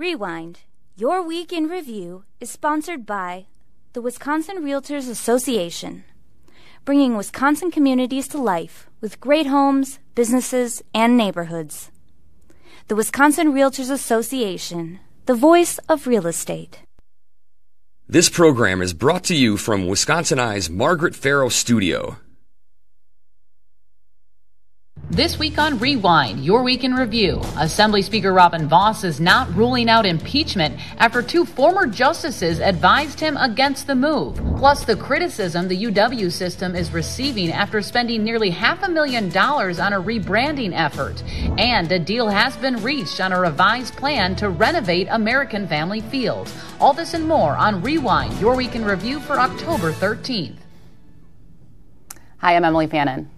Rewind. Your Week in Review is sponsored by the Wisconsin Realtors Association, bringing Wisconsin communities to life with great homes, businesses, and neighborhoods. The Wisconsin Realtors Association, the voice of real estate. This program is brought to you from Wisconsin Eye's Margaret Farrow Studio. This week on Rewind, your week in review. Assembly Speaker Robin Vos is not ruling out impeachment after two former justices advised him against the move. Plus, the criticism the UW system is receiving after spending nearly half a million dollars on a rebranding effort. And a deal has been reached on a revised plan to renovate American Family Field. All this and more on Rewind, your week in review for October 13th. Hi, I'm Emilee Fannon.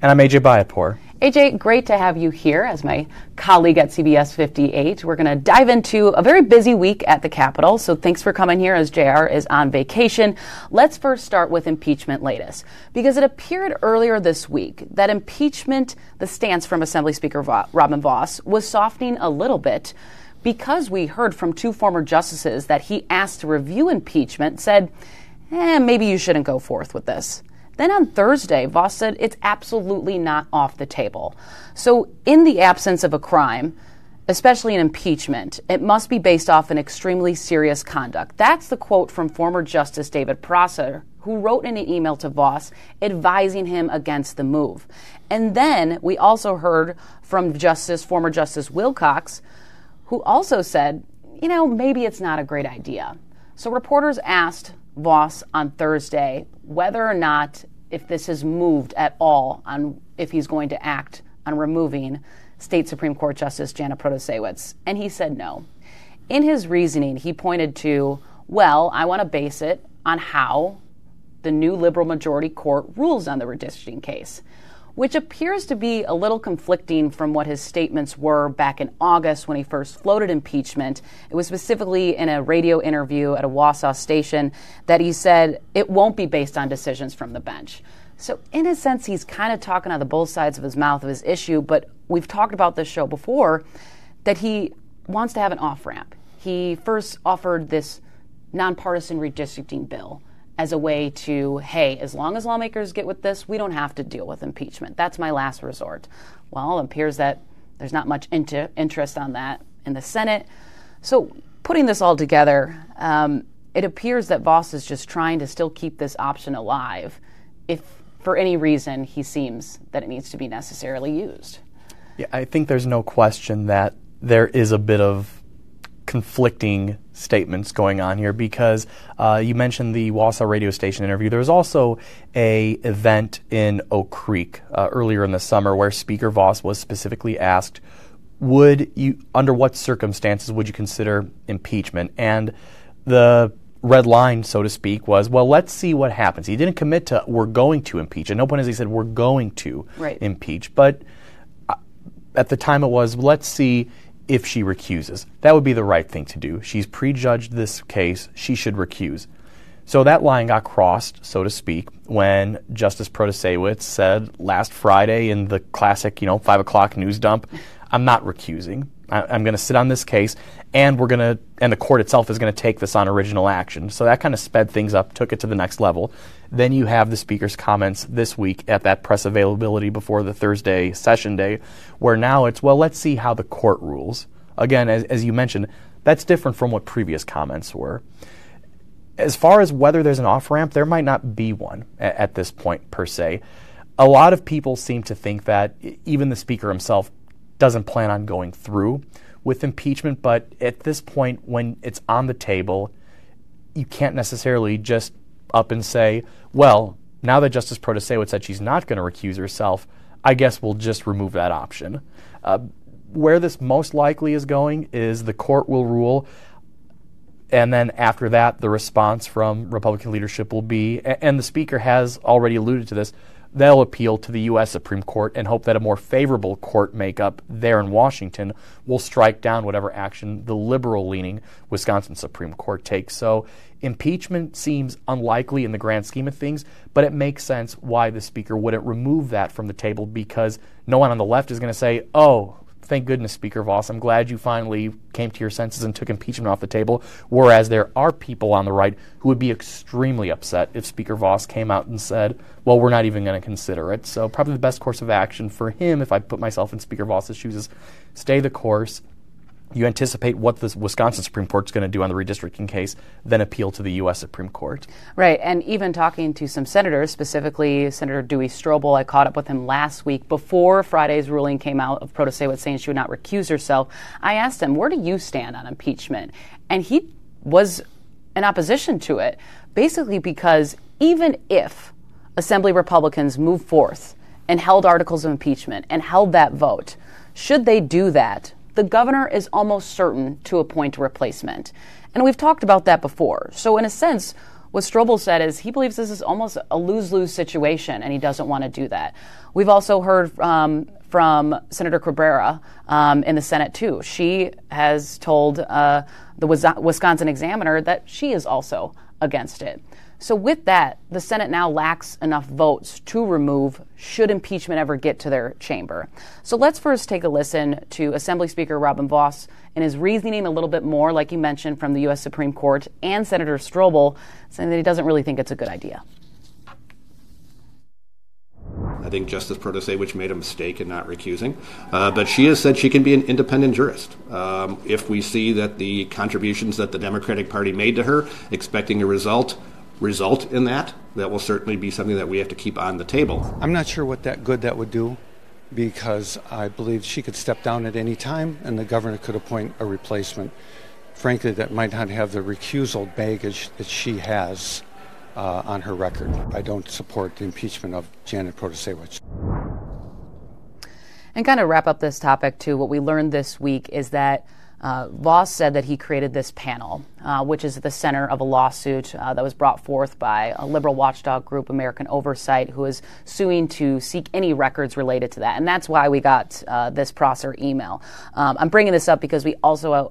And I'm AJ Bayatpour. AJ, great to have you here as my colleague at CBS 58. We're going to dive into a very busy week at the Capitol, so thanks for coming here as JR is on vacation. Let's first start with impeachment latest, because it appeared earlier this week that impeachment, the stance from Assembly Speaker Robin Vos, was softening a little bit because we heard from two former justices that he asked to review impeachment, said, eh, maybe you shouldn't go forth with this. Then on Thursday, Vos said it's absolutely not off the table. So, in the absence of a crime, especially an impeachment, it must be based off an extremely serious conduct. That's the quote from former Justice David Prosser, who wrote in an email to Vos advising him against the move. And then we also heard from Justice, former Justice Wilcox, who also said, you know, maybe it's not a great idea. So reporters asked Vos on Thursday whether or not if this has moved at all on if he's going to act on removing State Supreme Court Justice Janet Protasiewicz, and he said no. In his reasoning, he pointed to, well, I want to base it on how the new liberal majority court rules on the redistricting case which appears to be a little conflicting from what his statements were back in August when he first floated impeachment. It was specifically in a radio interview at a Wausau station that he said it won't be based on decisions from the bench. So, in a sense, he's kind of talking out of both sides of his mouth of his issue, but we've talked about this show before that he wants to have an off ramp. He first offered this nonpartisan redistricting bill as a way to, hey, as long as lawmakers get with this, we don't have to deal with impeachment. That's my last resort. Well, it appears that there's not much inter- interest on that in the Senate. So, putting this all together, um, it appears that Vos is just trying to still keep this option alive if, for any reason, he seems that it needs to be necessarily used. Yeah, I think there's no question that there is a bit of conflicting statements going on here because uh, you mentioned the Wausau radio station interview. There was also a event in Oak Creek uh, earlier in the summer where Speaker Vos was specifically asked, "Would you, under what circumstances, would you consider impeachment?" And the red line, so to speak, was, "Well, let's see what happens." He didn't commit to, "We're going to impeach." At no point has he said, "We're going to right. impeach," but uh, at the time it was, "Let's see." If she recuses. That would be the right thing to do. She's prejudged this case. She should recuse. So that line got crossed, so to speak, when Justice Protasiewicz said last Friday in the classic, you know, five o'clock news dump, "I'm not recusing. I, am going to sit on this case, and we're going to, and the court itself is going to take this on original action." So that kind of sped things up, took it to the next level. Then you have the speaker's comments this week at that press availability before the Thursday session day, where now it's well, let's see how the court rules. Again, as, as you mentioned, that's different from what previous comments were as far as whether there's an off ramp, there might not be one at, at, this point per se. A lot of people seem to think that even the speaker himself doesn't plan on going through with impeachment, but at this point, when it's on the table, you can't necessarily just up and say, well, now that Justice Protasiewicz said she's not going to recuse herself, I guess we'll just remove that option. Uh, where this most likely is going is the court will rule and then after that, the response from Republican leadership will be, and the Speaker has already alluded to this, they'll appeal to the U.S. Supreme Court and hope that a more favorable court makeup there in Washington will strike down whatever action the liberal leaning Wisconsin Supreme Court takes. So impeachment seems unlikely in the grand scheme of things, but it makes sense why the Speaker wouldn't remove that from the table because no one on the left is going to say, oh, thank goodness, Speaker Vos, I'm glad you finally came to your senses and took impeachment off the table. Whereas there are people on the right who would be extremely upset if Speaker Vos came out and said, well, we're not even going to consider it. So, probably the best course of action for him, if I put myself in Speaker Vos's shoes, is stay the course, you anticipate what the Wisconsin Supreme Court is going to do on the redistricting case, then appeal to the U.S. Supreme Court. Right, and even talking to some senators, specifically Senator Duey Stroebel, I caught up with him last week before Friday's ruling came out of Protasiewicz saying she would not recuse herself. I asked him, "Where do you stand on impeachment?" And he was in opposition to it, basically because even if Assembly Republicans move forth and held articles of impeachment and held that vote, should they do that? The governor is almost certain to appoint a replacement. And we've talked about that before. So, in a sense, what Stroebel said is he believes this is almost a lose lose situation, and he doesn't want to do that. We've also heard um, from Senator Cabrera um, in the Senate, too. She has told uh, the Wisconsin Examiner that she is also against it. So, with that, the Senate now lacks enough votes to remove should impeachment ever get to their chamber. So, let's first take a listen to Assembly Speaker Robin Vos and his reasoning a little bit more, like you mentioned, from the U.S. Supreme Court and Senator Stroebel, saying that he doesn't really think it's a good idea. I think Justice Protasiewicz made a mistake in not recusing, uh, but she has said she can be an independent jurist. Um, if we see that the contributions that the Democratic Party made to her, expecting a result, result in that, that will certainly be something that we have to keep on the table. I'm not sure what that good that would do because I believe she could step down at any time and the governor could appoint a replacement. Frankly, that might not have the recusal baggage that she has uh, on her record. I don't support the impeachment of Janet Protasiewicz. And kind of wrap up this topic, too, what we learned this week is that uh, Vos said that he created this panel, uh, which is at the center of a lawsuit uh, that was brought forth by a liberal watchdog group, American Oversight, who is suing to seek any records related to that. And that's why we got uh, this Prosser email. Um, I'm bringing this up because we also uh,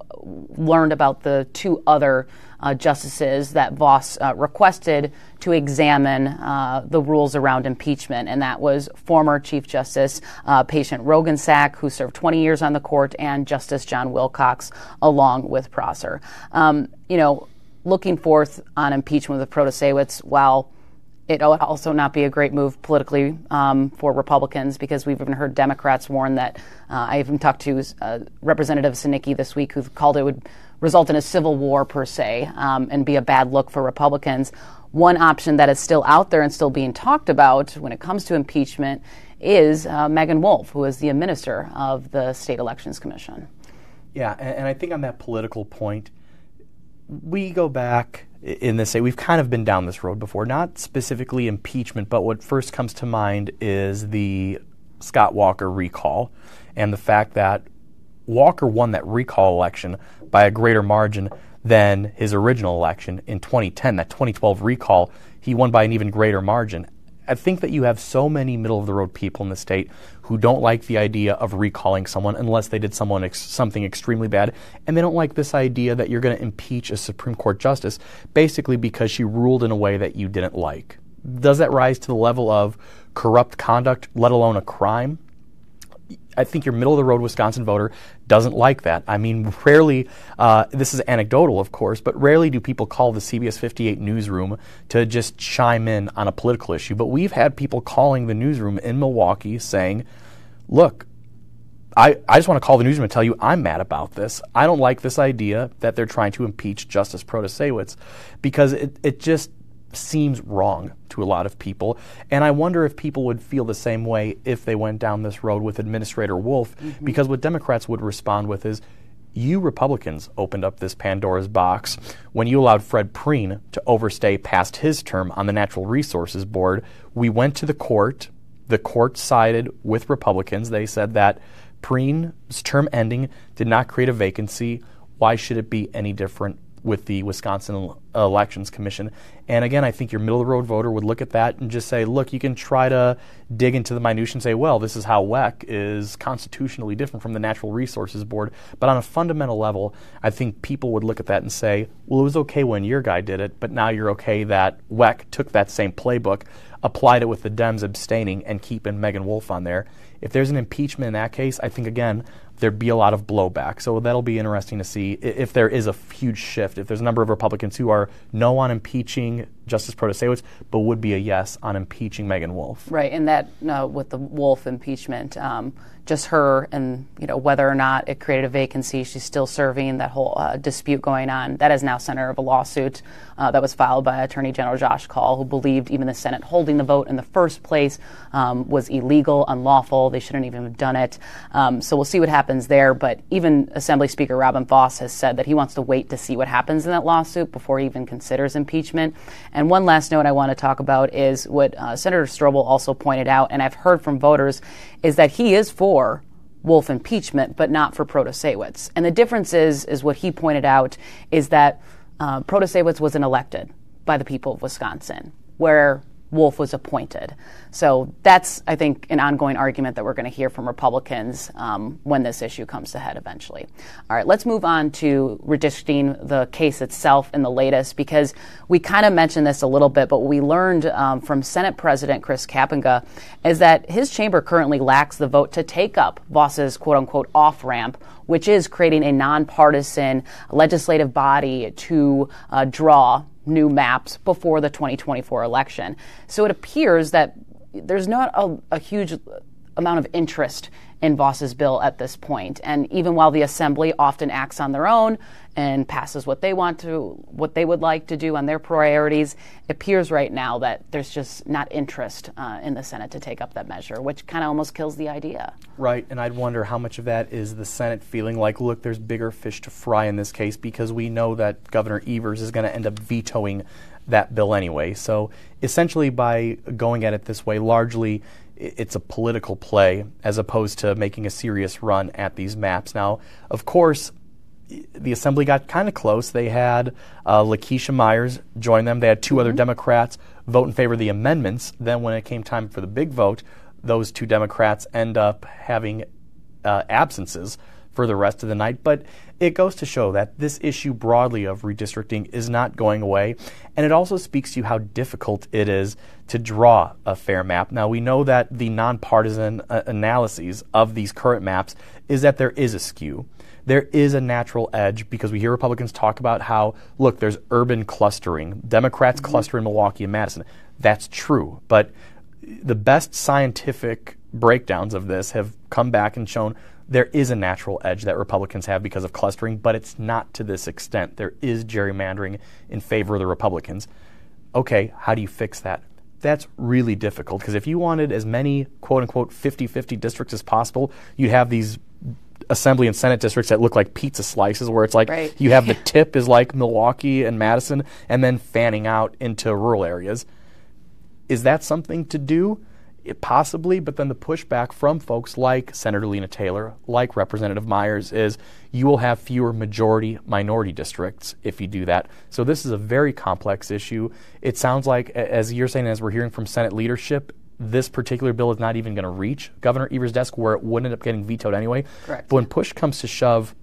learned about the two other uh, justices that Vos uh, requested to examine uh, the rules around impeachment, and that was former Chief Justice uh, Patience Roggensack, who served 20 years on the court, and Justice John Wilcox, along with Prosser. Um, you know, looking forth on impeachment with Protasiewicz, while it would also not be a great move politically um, for Republicans because we've even heard Democrats warn that. Uh, I even talked to uh, Representative Sinicki this week who called it would result in a civil war per se um, and be a bad look for Republicans. One option that is still out there and still being talked about when it comes to impeachment is uh, Meagan Wolfe, who is the administrator of the State Elections Commission. Yeah, and, and I think on that political point, we go back in this say we've kind of been down this road before, not specifically impeachment, but what first comes to mind is the Scott Walker recall and the fact that Walker won that recall election by a greater margin than his original election in 2010. That 2012 recall, he won by an even greater margin. I think that you have so many middle of the road people in the state who don't like the idea of recalling someone unless they did someone ex- something extremely bad, and they don't like this idea that you're going to impeach a Supreme Court justice basically because she ruled in a way that you didn't like. Does that rise to the level of corrupt conduct, let alone a crime? I think your middle of the road Wisconsin voter doesn't like that. I mean, rarely, uh, this is anecdotal, of course, but rarely do people call the CBS 58 newsroom to just chime in on a political issue. But we've had people calling the newsroom in Milwaukee saying, look, I, I just want to call the newsroom and tell you I'm mad about this. I don't like this idea that they're trying to impeach Justice Protasiewicz because it, it just seems wrong to a lot of people. And I wonder if people would feel the same way if they went down this road with Administrator Wolfe, mm-hmm. because what Democrats would respond with is, you Republicans opened up this Pandora's box when you allowed Fred Prehn to overstay past his term on the Natural Resources Board. We went to the court. The court sided with Republicans. They said that Prehn's term ending did not create a vacancy. Why should it be any different with the Wisconsin Elections Commission. And again, I think your middle of the road voter would look at that and just say, look, you can try to dig into the minutiae and say, well, this is how WEC is constitutionally different from the Natural Resources Board. But on a fundamental level, I think people would look at that and say, well, it was okay when your guy did it, but now you're okay that WEC took that same playbook, applied it with the Dems abstaining, and keeping Meagan Wolfe on there. If there's an impeachment in that case, I think, again, there'd be a lot of blowback. So that'll be interesting to see if there is a huge shift. If there's a number of Republicans who are no on impeaching Justice Protasiewicz, but would be a yes on impeaching Meagan Wolfe. Right, and that uh, with the Wolfe impeachment. Um, just her and you know whether or not it created a vacancy. She's still serving that whole uh, dispute going on. That is now center of a lawsuit uh, that was filed by Attorney General Josh Kaul, who believed even the Senate holding the vote in the first place um, was illegal, unlawful. They shouldn't even have done it. Um, so we'll see what happens there. But even Assembly Speaker Robin Vos has said that he wants to wait to see what happens in that lawsuit before he even considers impeachment. And one last note I want to talk about is what uh, Senator Stroebel also pointed out, and I've heard from voters, is that he is for Wolfe impeachment, but not for Protasiewicz. And the difference is, is what he pointed out, is that uh, wasn't elected by the people of Wisconsin, where Wolfe was appointed. So that's, I think, an ongoing argument that we're going to hear from Republicans um, when this issue comes to head eventually. All right, let's move on to redistricting the case itself and the latest, because we kind of mentioned this a little bit, but what we learned um, from Senate President Chris Kapenga is that his chamber currently lacks the vote to take up Vos's quote unquote off ramp which is creating a nonpartisan legislative body to uh, draw new maps before the 2024 election. So it appears that there's not a, a huge amount of interest in Vos's bill at this point. And even while the assembly often acts on their own and passes what they want to, what they would like to do on their priorities, it appears right now that there's just not interest uh, in the Senate to take up that measure, which kind of almost kills the idea. Right, and I'd wonder how much of that is the Senate feeling like, look, there's bigger fish to fry in this case because we know that Governor Evers is going to end up vetoing that bill anyway. So essentially, by going at it this way, largely it's a political play as opposed to making a serious run at these maps. Now, of course, the assembly got kind of close. They had uh, LaKeshia Myers join them. They had 2 mm-hmm. other Democrats vote in favor of the amendments. Then, when it came time for the big vote, those two Democrats end up having uh, absences for the rest of the night. But it goes to show that this issue broadly of redistricting is not going away. And it also speaks to how difficult it is to draw a fair map. Now, we know that the nonpartisan uh, analyses of these current maps is that there is a skew. There is a natural edge because we hear Republicans talk about how, look, there's urban clustering. Democrats mm-hmm. cluster in Milwaukee and Madison. That's true. But the best scientific breakdowns of this have come back and shown there is a natural edge that Republicans have because of clustering, but it's not to this extent. There is gerrymandering in favor of the Republicans. Okay, how do you fix that? That's really difficult because if you wanted as many quote unquote 50 50 districts as possible, you'd have these assembly and senate districts that look like pizza slices where it's like right. you have the tip is like Milwaukee and Madison and then fanning out into rural areas. Is that something to do? It possibly, but then the pushback from folks like Senator Lena Taylor, like Representative Myers, is you will have fewer majority minority districts if you do that. So this is a very complex issue. It sounds like, as you're saying, as we're hearing from Senate leadership, this particular bill is not even going to reach Governor Evers' desk where it would end up getting vetoed anyway. Correct. But when push comes to shove,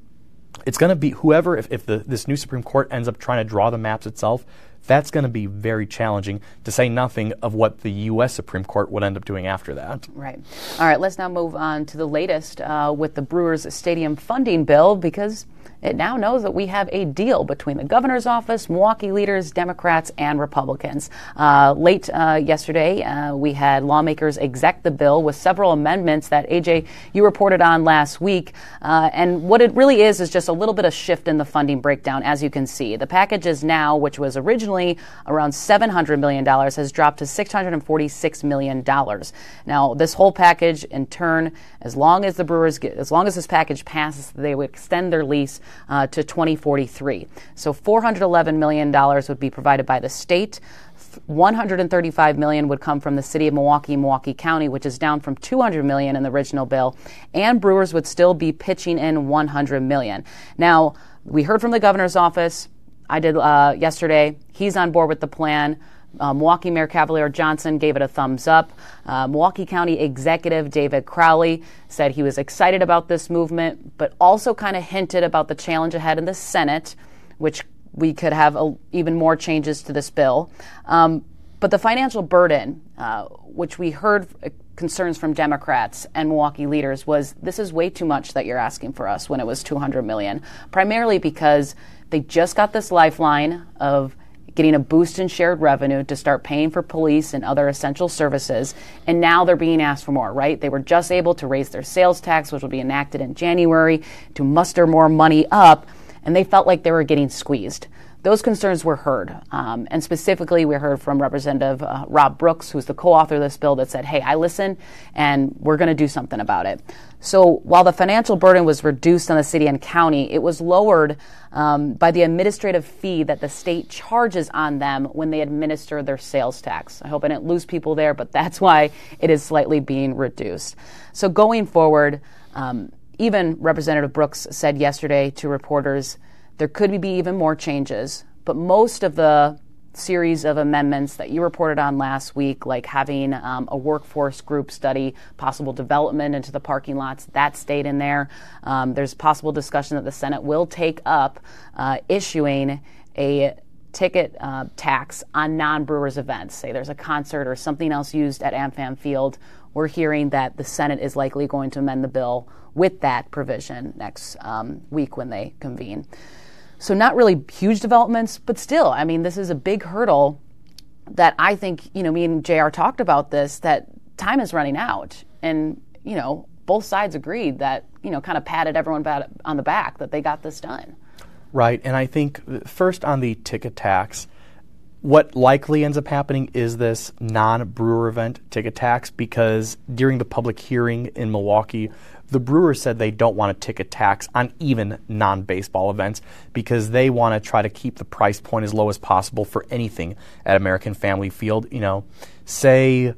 it's going to be whoever, if, if the, this new Supreme Court ends up trying to draw the maps itself, that's going to be very challenging, to say nothing of what the U.S. Supreme Court would end up doing after that. Right. All right, let's now move on to the latest uh, with the Brewers Stadium funding bill because it now knows that we have a deal between the governor's office, Milwaukee leaders, Democrats, and Republicans. Uh, late uh, yesterday, uh, we had lawmakers exec the bill with several amendments that AJ you reported on last week. Uh, and what it really is is just a little bit of shift in the funding breakdown, as you can see. The package is now, which was originally around $700 million, has dropped to $646 million. Now, this whole package, in turn, as long as the Brewers get, as long as this package passes, they would extend their lease uh, to 2043. So $411 million would be provided by the state. 135 million would come from the city of Milwaukee, Milwaukee County, which is down from 200 million in the original bill, and Brewers would still be pitching in 100 million. Now, we heard from the governor's office. I did uh, yesterday. He's on board with the plan. Uh, Milwaukee Mayor Cavalier Johnson gave it a thumbs up. Uh, Milwaukee County Executive David Crowley said he was excited about this movement, but also kind of hinted about the challenge ahead in the Senate, which we could have a, even more changes to this bill. Um, but the financial burden, uh, which we heard concerns from Democrats and Milwaukee leaders was this is way too much that you're asking for us when it was 200 million. Primarily because they just got this lifeline of getting a boost in shared revenue to start paying for police and other essential services. And now they're being asked for more, right? They were just able to raise their sales tax, which will be enacted in January, to muster more money up, and they felt like they were getting squeezed those concerns were heard. Um, and specifically, we heard from Representative uh, Rob Brooks, who's the co author of this bill, that said, hey, I listen and we're going to do something about it. So while the financial burden was reduced on the city and county, it was lowered um, by the administrative fee that the state charges on them when they administer their sales tax. I hope I didn't lose people there, but that's why it is slightly being reduced. So going forward, um, even Representative Brooks said yesterday to reporters, there could be even more changes, but most of the series of amendments that you reported on last week, like having um, a workforce group study possible development into the parking lots, that stayed in there. Um, there's possible discussion that the Senate will take up uh, issuing a ticket uh, tax on non Brewers events. Say there's a concert or something else used at AmFam Field. We're hearing that the Senate is likely going to amend the bill with that provision next um, week when they convene. So, not really huge developments, but still, I mean, this is a big hurdle that I think, you know, me and JR talked about this, that time is running out. And, you know, both sides agreed that, you know, kind of patted everyone on the back that they got this done. Right. And I think uh, first on the ticket tax, what likely ends up happening is this non brewer event ticket tax because during the public hearing in Milwaukee, the Brewers said they don't want a ticket tax on even non baseball events because they want to try to keep the price point as low as possible for anything at American Family Field. You know, say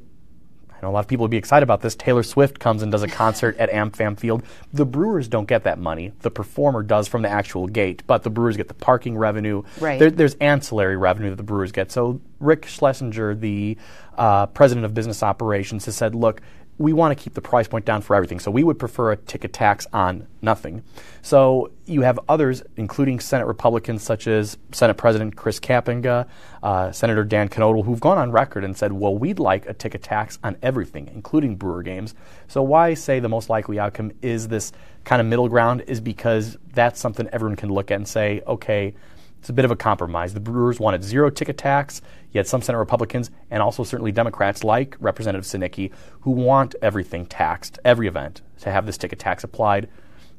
I know a lot of people would be excited about this. Taylor Swift comes and does a concert at AmFam Field. The Brewers don't get that money. The performer does from the actual gate, but the Brewers get the parking revenue. Right. There, there's ancillary revenue that the Brewers get. So Rick Schlesinger, the uh, president of business operations, has said, look, we want to keep the price point down for everything. So we would prefer a ticket tax on nothing. So you have others, including Senate Republicans such as Senate President Chris Kapenga, uh, Senator Dan Knodl, who've gone on record and said, well, we'd like a ticket tax on everything, including Brewer games. So why say the most likely outcome is this kind of middle ground is because that's something everyone can look at and say, okay, it's a bit of a compromise. The Brewers wanted zero ticket tax. Yet some Senate Republicans and also certainly Democrats like Representative Sinicki who want everything taxed, every event, to have this ticket tax applied.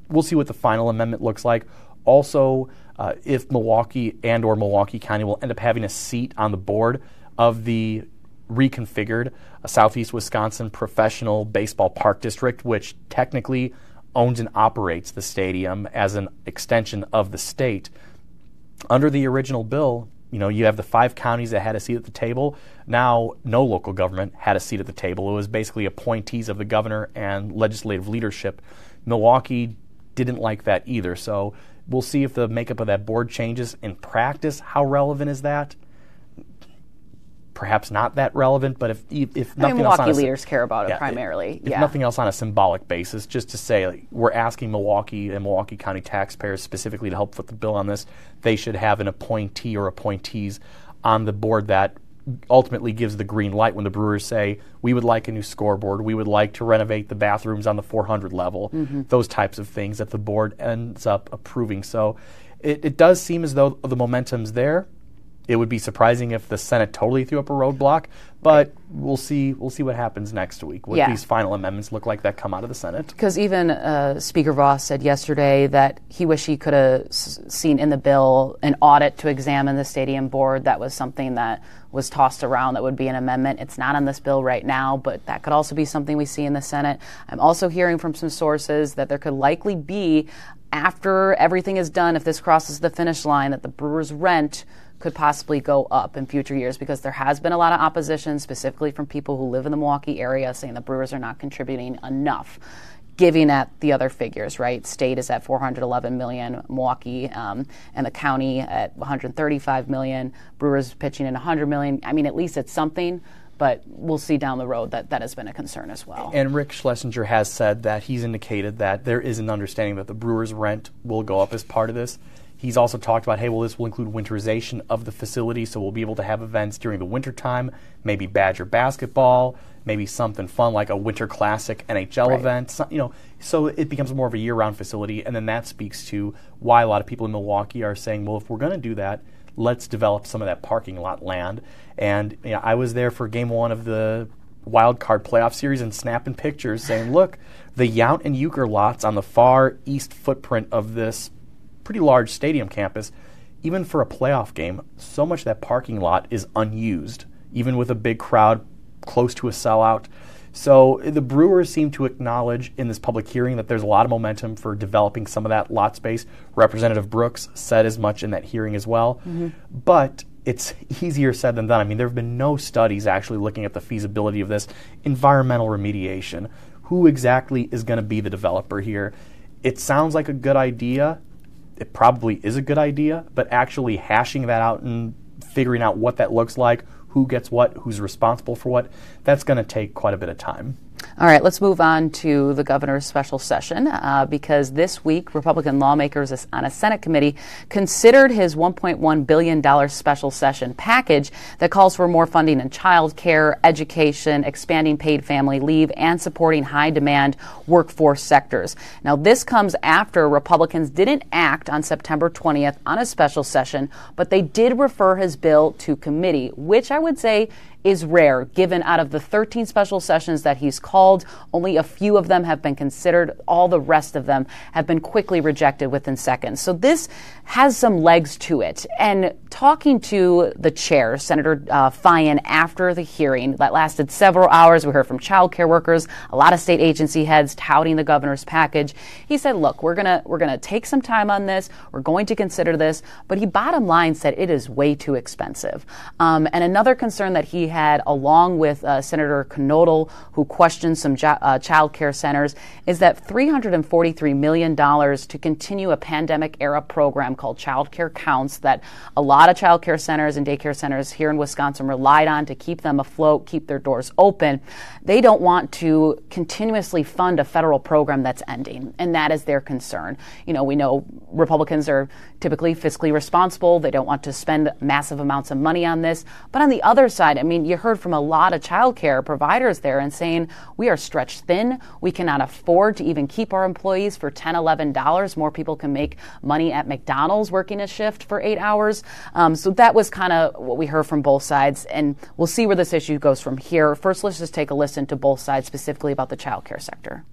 We'll see what the final amendment looks like. Also, uh, if Milwaukee and or Milwaukee County will end up having a seat on the board of the reconfigured uh, Southeast Wisconsin Professional Baseball Park District, which technically owns and operates the stadium as an extension of the state. Under the original bill, you know, you have the five counties that had a seat at the table. Now, no local government had a seat at the table. It was basically appointees of the governor and legislative leadership. Milwaukee didn't like that either. So we'll see if the makeup of that board changes. In practice, how relevant is that? Perhaps not that relevant, but if if nothing I mean, else, Milwaukee leaders care about it yeah, primarily. If yeah. nothing else, on a symbolic basis, just to say like, we're asking Milwaukee and Milwaukee County taxpayers specifically to help foot the bill on this, they should have an appointee or appointees on the board that ultimately gives the green light when the Brewers say we would like a new scoreboard, we would like to renovate the bathrooms on the 400 level, mm-hmm. those types of things that the board ends up approving. So it, it does seem as though the momentum's there it would be surprising if the Senate totally threw up a roadblock, but we'll see. We'll see what happens next week. What yeah. these final amendments look like that come out of the Senate. Because even uh, Speaker Vos said yesterday that he wished he could have s- seen in the bill an audit to examine the stadium board. That was something that was tossed around. That would be an amendment. It's not on this bill right now, but that could also be something we see in the Senate. I'm also hearing from some sources that there could likely be after everything is done, if this crosses the finish line, that the Brewers' rent could possibly go up in future years because there has been a lot of opposition, specifically from people who live in the Milwaukee area, saying the Brewers are not contributing enough. Giving at the other figures, right? State is at 411 million, Milwaukee um, and the county at 135 million, Brewers pitching in 100 million. I mean, at least it's something but we'll see down the road that that has been a concern as well. And Rick Schlesinger has said that he's indicated that there is an understanding that the Brewers' rent will go up as part of this He's also talked about, hey, well, this will include winterization of the facility, so we'll be able to have events during the wintertime, maybe Badger basketball, maybe something fun like a Winter Classic NHL Right. event. So, you know, so it becomes more of a year-round facility, and then that speaks to why a lot of people in Milwaukee are saying, well, if we're going to do that, let's develop some of that parking lot land. And you know, I was there for Game One of the wild card playoff series and snapping pictures, saying, look, the Yount and Uecker lots on the far east footprint of this pretty large stadium campus, even for a playoff game, so much of that parking lot is unused, even with a big crowd close to a sellout. So the Brewers seem to acknowledge in this public hearing that there's a lot of momentum for developing some of that lot space. Representative Brooks said as much in that hearing as well. Mm-hmm. But it's easier said than done. I mean, there have been no studies actually looking at the feasibility of this environmental remediation. Who exactly is going to be the developer here? It sounds like a good idea it probably is a good idea, but actually hashing that out and figuring out what that looks like, who gets what, who's responsible for what, that's going to take quite a bit of time. All right, let's move on to the governor's special session uh, because this week Republican lawmakers on a Senate committee considered his $1.1 billion special session package that calls for more funding in child care, education, expanding paid family leave, and supporting high demand workforce sectors. Now, this comes after Republicans didn't act on September 20th on a special session, but they did refer his bill to committee, which I would say is rare, given out of the 13 special sessions that he's called, only a few of them have been considered. All the rest of them have been quickly rejected within seconds. So this has some legs to it. And talking to the chair, Senator uh, after the hearing that lasted several hours, we heard from child care workers, a lot of state agency heads touting the governor's package. He said, "Look, we're gonna we're gonna take some time on this. We're going to consider this." But he bottom line said it is way too expensive. Um, and another concern that he had, along with uh, Senator Knodl, who questioned some jo- uh, child care centers, is that $343 million to continue a pandemic era program called Child Care Counts that a lot of child care centers and daycare centers here in Wisconsin relied on to keep them afloat, keep their doors open. They don't want to continuously fund a federal program that's ending, and that is their concern. You know, we know Republicans are typically fiscally responsible. They don't want to spend massive amounts of money on this. But on the other side, I mean, you heard from a lot of child care providers there and saying we are stretched thin. We cannot afford to even keep our employees for $10, $11. More people can make money at McDonald's working a shift for eight hours. Um, so that was kind of what we heard from both sides. And we'll see where this issue goes from here. First, let's just take a listen to both sides, specifically about the childcare sector.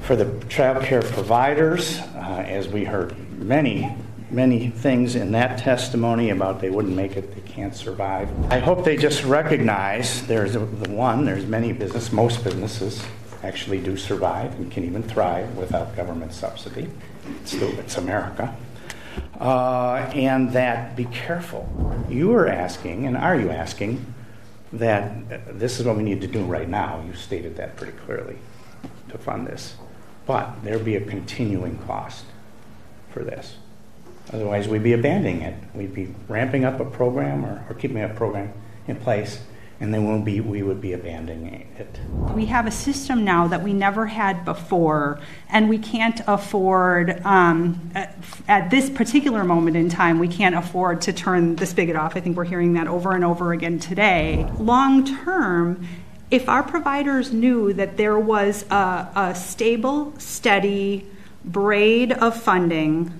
For the child care providers, uh, as we heard many, many things in that testimony about they wouldn't make it, they can't survive. I hope they just recognize there's the one, there's many business, most businesses actually do survive and can even thrive without government subsidy. It's, it's America. Uh, and that be careful. You are asking, and are you asking, that uh, this is what we need to do right now? You stated that pretty clearly to fund this. But there be a continuing cost for this. Otherwise, we'd be abandoning it. We'd be ramping up a program or, or keeping a program in place, and then we'll be, we would be abandoning it. We have a system now that we never had before, and we can't afford, um, at, at this particular moment in time, we can't afford to turn the spigot off. I think we're hearing that over and over again today. Long term, if our providers knew that there was a, a stable, steady braid of funding,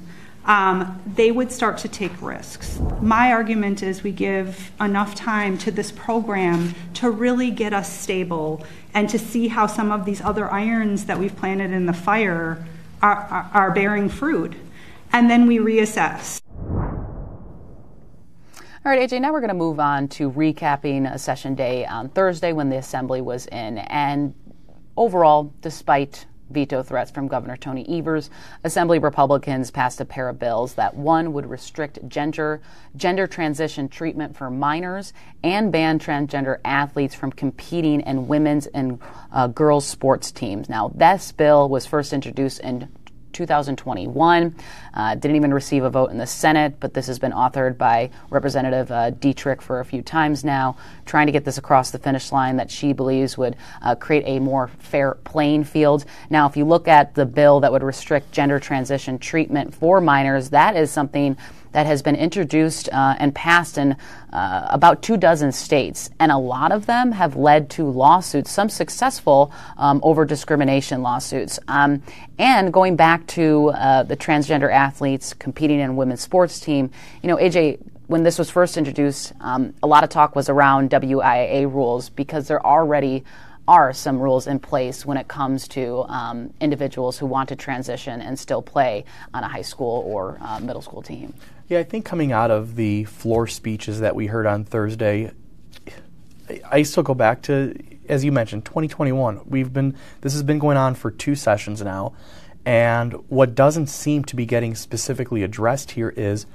um, they would start to take risks. My argument is we give enough time to this program to really get us stable and to see how some of these other irons that we've planted in the fire are, are, are bearing fruit. And then we reassess. All right, AJ, now we're going to move on to recapping a session day on Thursday when the Assembly was in. And overall, despite veto threats from Governor Tony Evers, Assembly Republicans passed a pair of bills that one would restrict gender gender transition treatment for minors and ban transgender athletes from competing in women's and uh, girls sports teams. Now, this bill was first introduced in 2021. Uh, didn't even receive a vote in the Senate, but this has been authored by Representative uh, Dittrich for a few times now, trying to get this across the finish line that she believes would uh, create a more fair playing field. Now, if you look at the bill that would restrict gender transition treatment for minors, that is something that has been introduced uh, and passed in uh, about two dozen states, and a lot of them have led to lawsuits, some successful um, over discrimination lawsuits. Um, and going back to uh, the transgender athletes competing in women's sports team, you know, AJ, when this was first introduced, um, a lot of talk was around WIAA rules because there already are some rules in place when it comes to um, individuals who want to transition and still play on a high school or uh, middle school team. Yeah, I think coming out of the floor speeches that we heard on Thursday, I still go back to, as you mentioned, 2021. We've been this has been going on for two sessions now, and what doesn't seem to be getting specifically addressed here is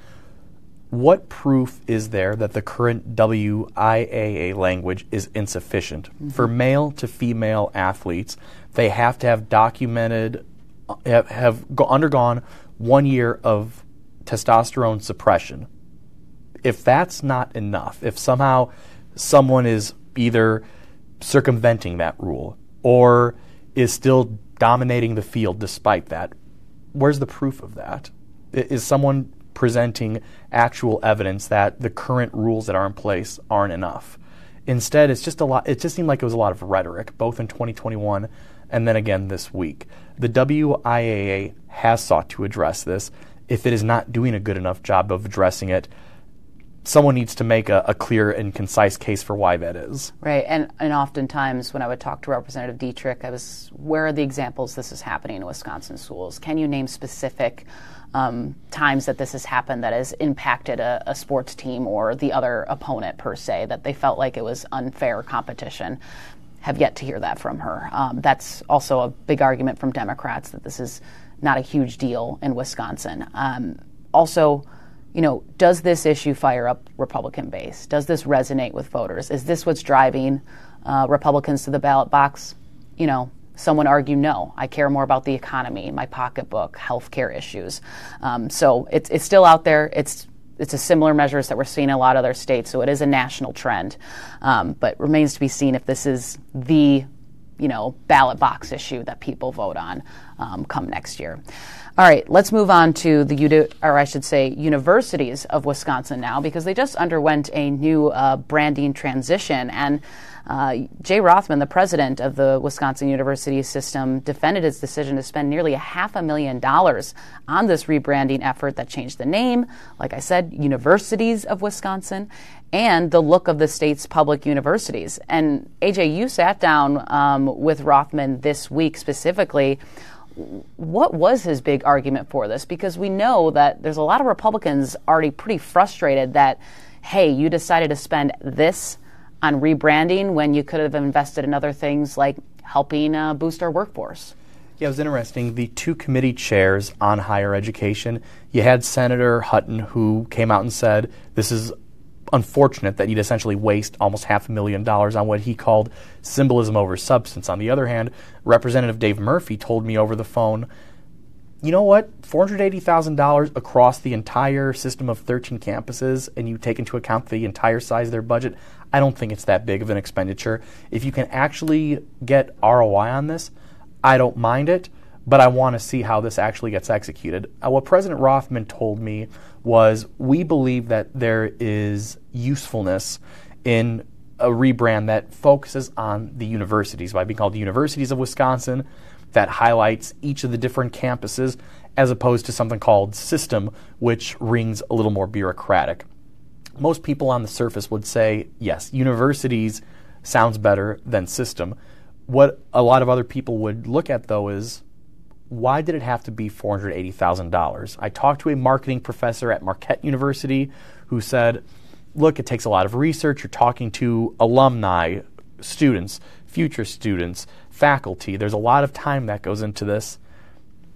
what proof is there that the current WIAA language is insufficient mm-hmm. for male to female athletes? They have to have documented, have, have undergone one year of testosterone suppression, if that's not enough, if somehow someone is either circumventing that rule or is still dominating the field despite that, where's the proof of that? Is someone presenting actual evidence that the current rules that are in place aren't enough? Instead, it's just a lot. It just seemed like it was a lot of rhetoric, both in 2021 and then again this week. The WIAA has sought to address this if it is not doing a good enough job of addressing it, someone needs to make a, a, clear and concise case for why that is. Right, and and oftentimes when I would talk to Representative Dittrich, I was, where are the examples this is happening in Wisconsin schools? Can you name specific um, times that this has happened that has impacted a, a, sports team or the other opponent per se, that they felt like it was unfair competition? Have yet to hear that from her. Um, that's also a big argument from Democrats that this is not a huge deal in Wisconsin. Um, also, you know, does this issue fire up Republican base? Does this resonate with voters? Is this what's driving uh, Republicans to the ballot box? You know, some would argue no. I care more about the economy, my pocketbook, health care issues. Um, so it's, it's still out there. It's it's a similar measures that we're seeing in a lot of other states, so it is a national trend. Um, but remains to be seen if this is the you know, ballot box issue that people vote on um, come next year. All right, let's move on to the, or I should say, universities of Wisconsin now, because they just underwent a new uh, branding transition. And uh, Jay Rothman, the president of the Wisconsin University System, defended his decision to spend nearly a half a million dollars on this rebranding effort that changed the name, like I said, Universities of Wisconsin, and the look of the state's public universities. And AJ, you sat down um, with Rothman this week specifically. What was his big argument for this? Because we know that there's a lot of Republicans already pretty frustrated that, hey, you decided to spend this on rebranding when you could have invested in other things like helping uh, boost our workforce. Yeah, it was interesting. The two committee chairs on higher education, you had Senator Hutton who came out and said this is unfortunate that you'd essentially waste almost half a million dollars on what he called symbolism over substance. On the other hand, Representative Dave Murphy told me over the phone, you know what? $480,000 across the entire system of 13 campuses, and you take into account the entire size of their budget, I don't think it's that big of an expenditure. If you can actually get ROI on this, I don't mind it but I want to see how this actually gets executed. Uh, what President Rothman told me was we believe that there is usefulness in a rebrand that focuses on the universities by being called the Universities of Wisconsin, that highlights each of the different campuses, as opposed to something called system, which rings a little more bureaucratic. Most people on the surface would say, yes, universities sounds better than system. What a lot of other people would look at, though, is why did it have to be $480,000? I talked to a marketing professor at Marquette University who said, look, it takes a lot of research. You're talking to alumni, students, future students, faculty. There's a lot of time that goes into this.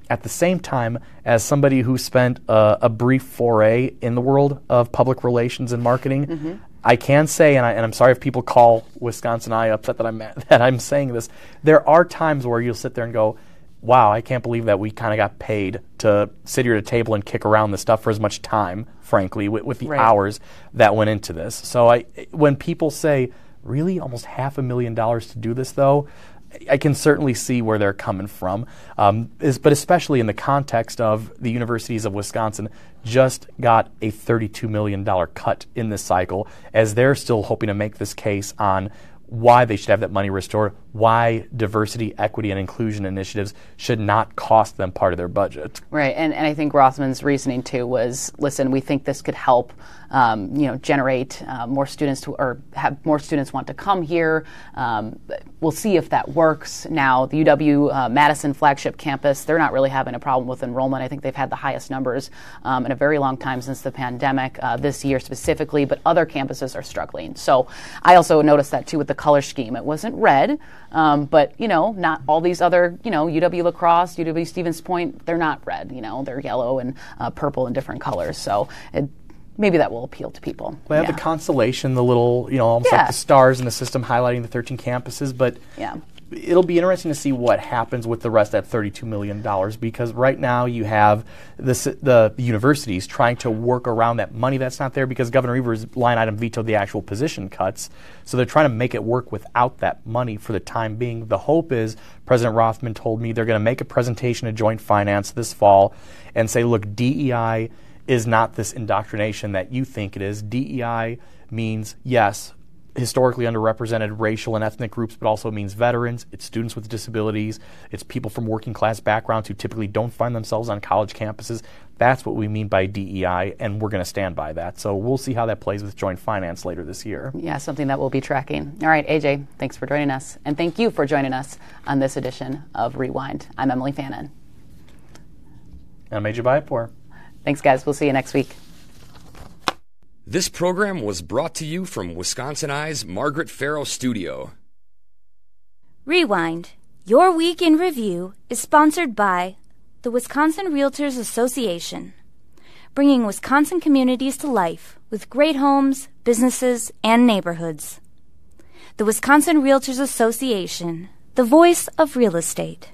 At the same time, as somebody who spent a, a brief foray in the world of public relations and marketing, mm-hmm. I can say, and, I, am sorry if people call WisconsinEye upset that I'm that I'm saying this. There are times where you'll sit there and go, wow, I can't believe that we kind of got paid to sit here at a table and kick around this stuff for as much time, frankly, with, with the right. hours that went into this. So I, when people say, really, almost half a million dollars to do this, though, I can certainly see where they're coming from, um, is, but especially in the context of the universities of Wisconsin just got a $32 million cut in this cycle as they're still hoping to make this case on why they should have that money restored, why diversity, equity, and inclusion initiatives should not cost them part of their budget. Right, and, and I think Rothman's reasoning too was listen, we think this could help um, you know, generate uh, more students to, or have more students want to come here. Um, we'll see if that works. Now, the UW uh, Madison flagship campus, they're not really having a problem with enrollment. I think they've had the highest numbers um, in a very long time since the pandemic, uh, this year specifically, but other campuses are struggling. So I also noticed that too with the color scheme. It wasn't red, um, but, you know, not all these other, you know, UW La Crosse, UW Stevens Point, they're not red. You know, they're yellow and uh, purple and different colors. So it, maybe that will appeal to people. We have yeah. the constellation, the little, you know, almost yeah. like the stars in the system highlighting the 13 campuses, but yeah. It'll be interesting to see what happens with the rest of that $32 million because right now you have the, the, universities trying to work around that money that's not there because Governor Evers' line item vetoed the actual position cuts. So they're trying to make it work without that money for the time being. The hope is President Rothman told me they're going to make a presentation to Joint Finance this fall and say, look, DEI – is not this indoctrination that you think it is. DEI means, yes, historically underrepresented racial and ethnic groups, but also means veterans, it's students with disabilities, it's people from working class backgrounds who typically don't find themselves on college campuses. That's what we mean by DEI, and we're going to stand by that. So we'll see how that plays with joint finance later this year. Yeah, something that we'll be tracking. All right, AJ, thanks for joining us. And thank you for joining us on this edition of Rewind. I'm Emilee Fannon. And I'm AJ Bayatpour. Thanks, guys. We'll see you next week. This program was brought to you from WisconsinEye's Margaret Farrow Studio. Rewind. Your Week in Review is sponsored by the Wisconsin Realtors Association, bringing Wisconsin communities to life with great homes, businesses, and neighborhoods. The Wisconsin Realtors Association, the voice of real estate.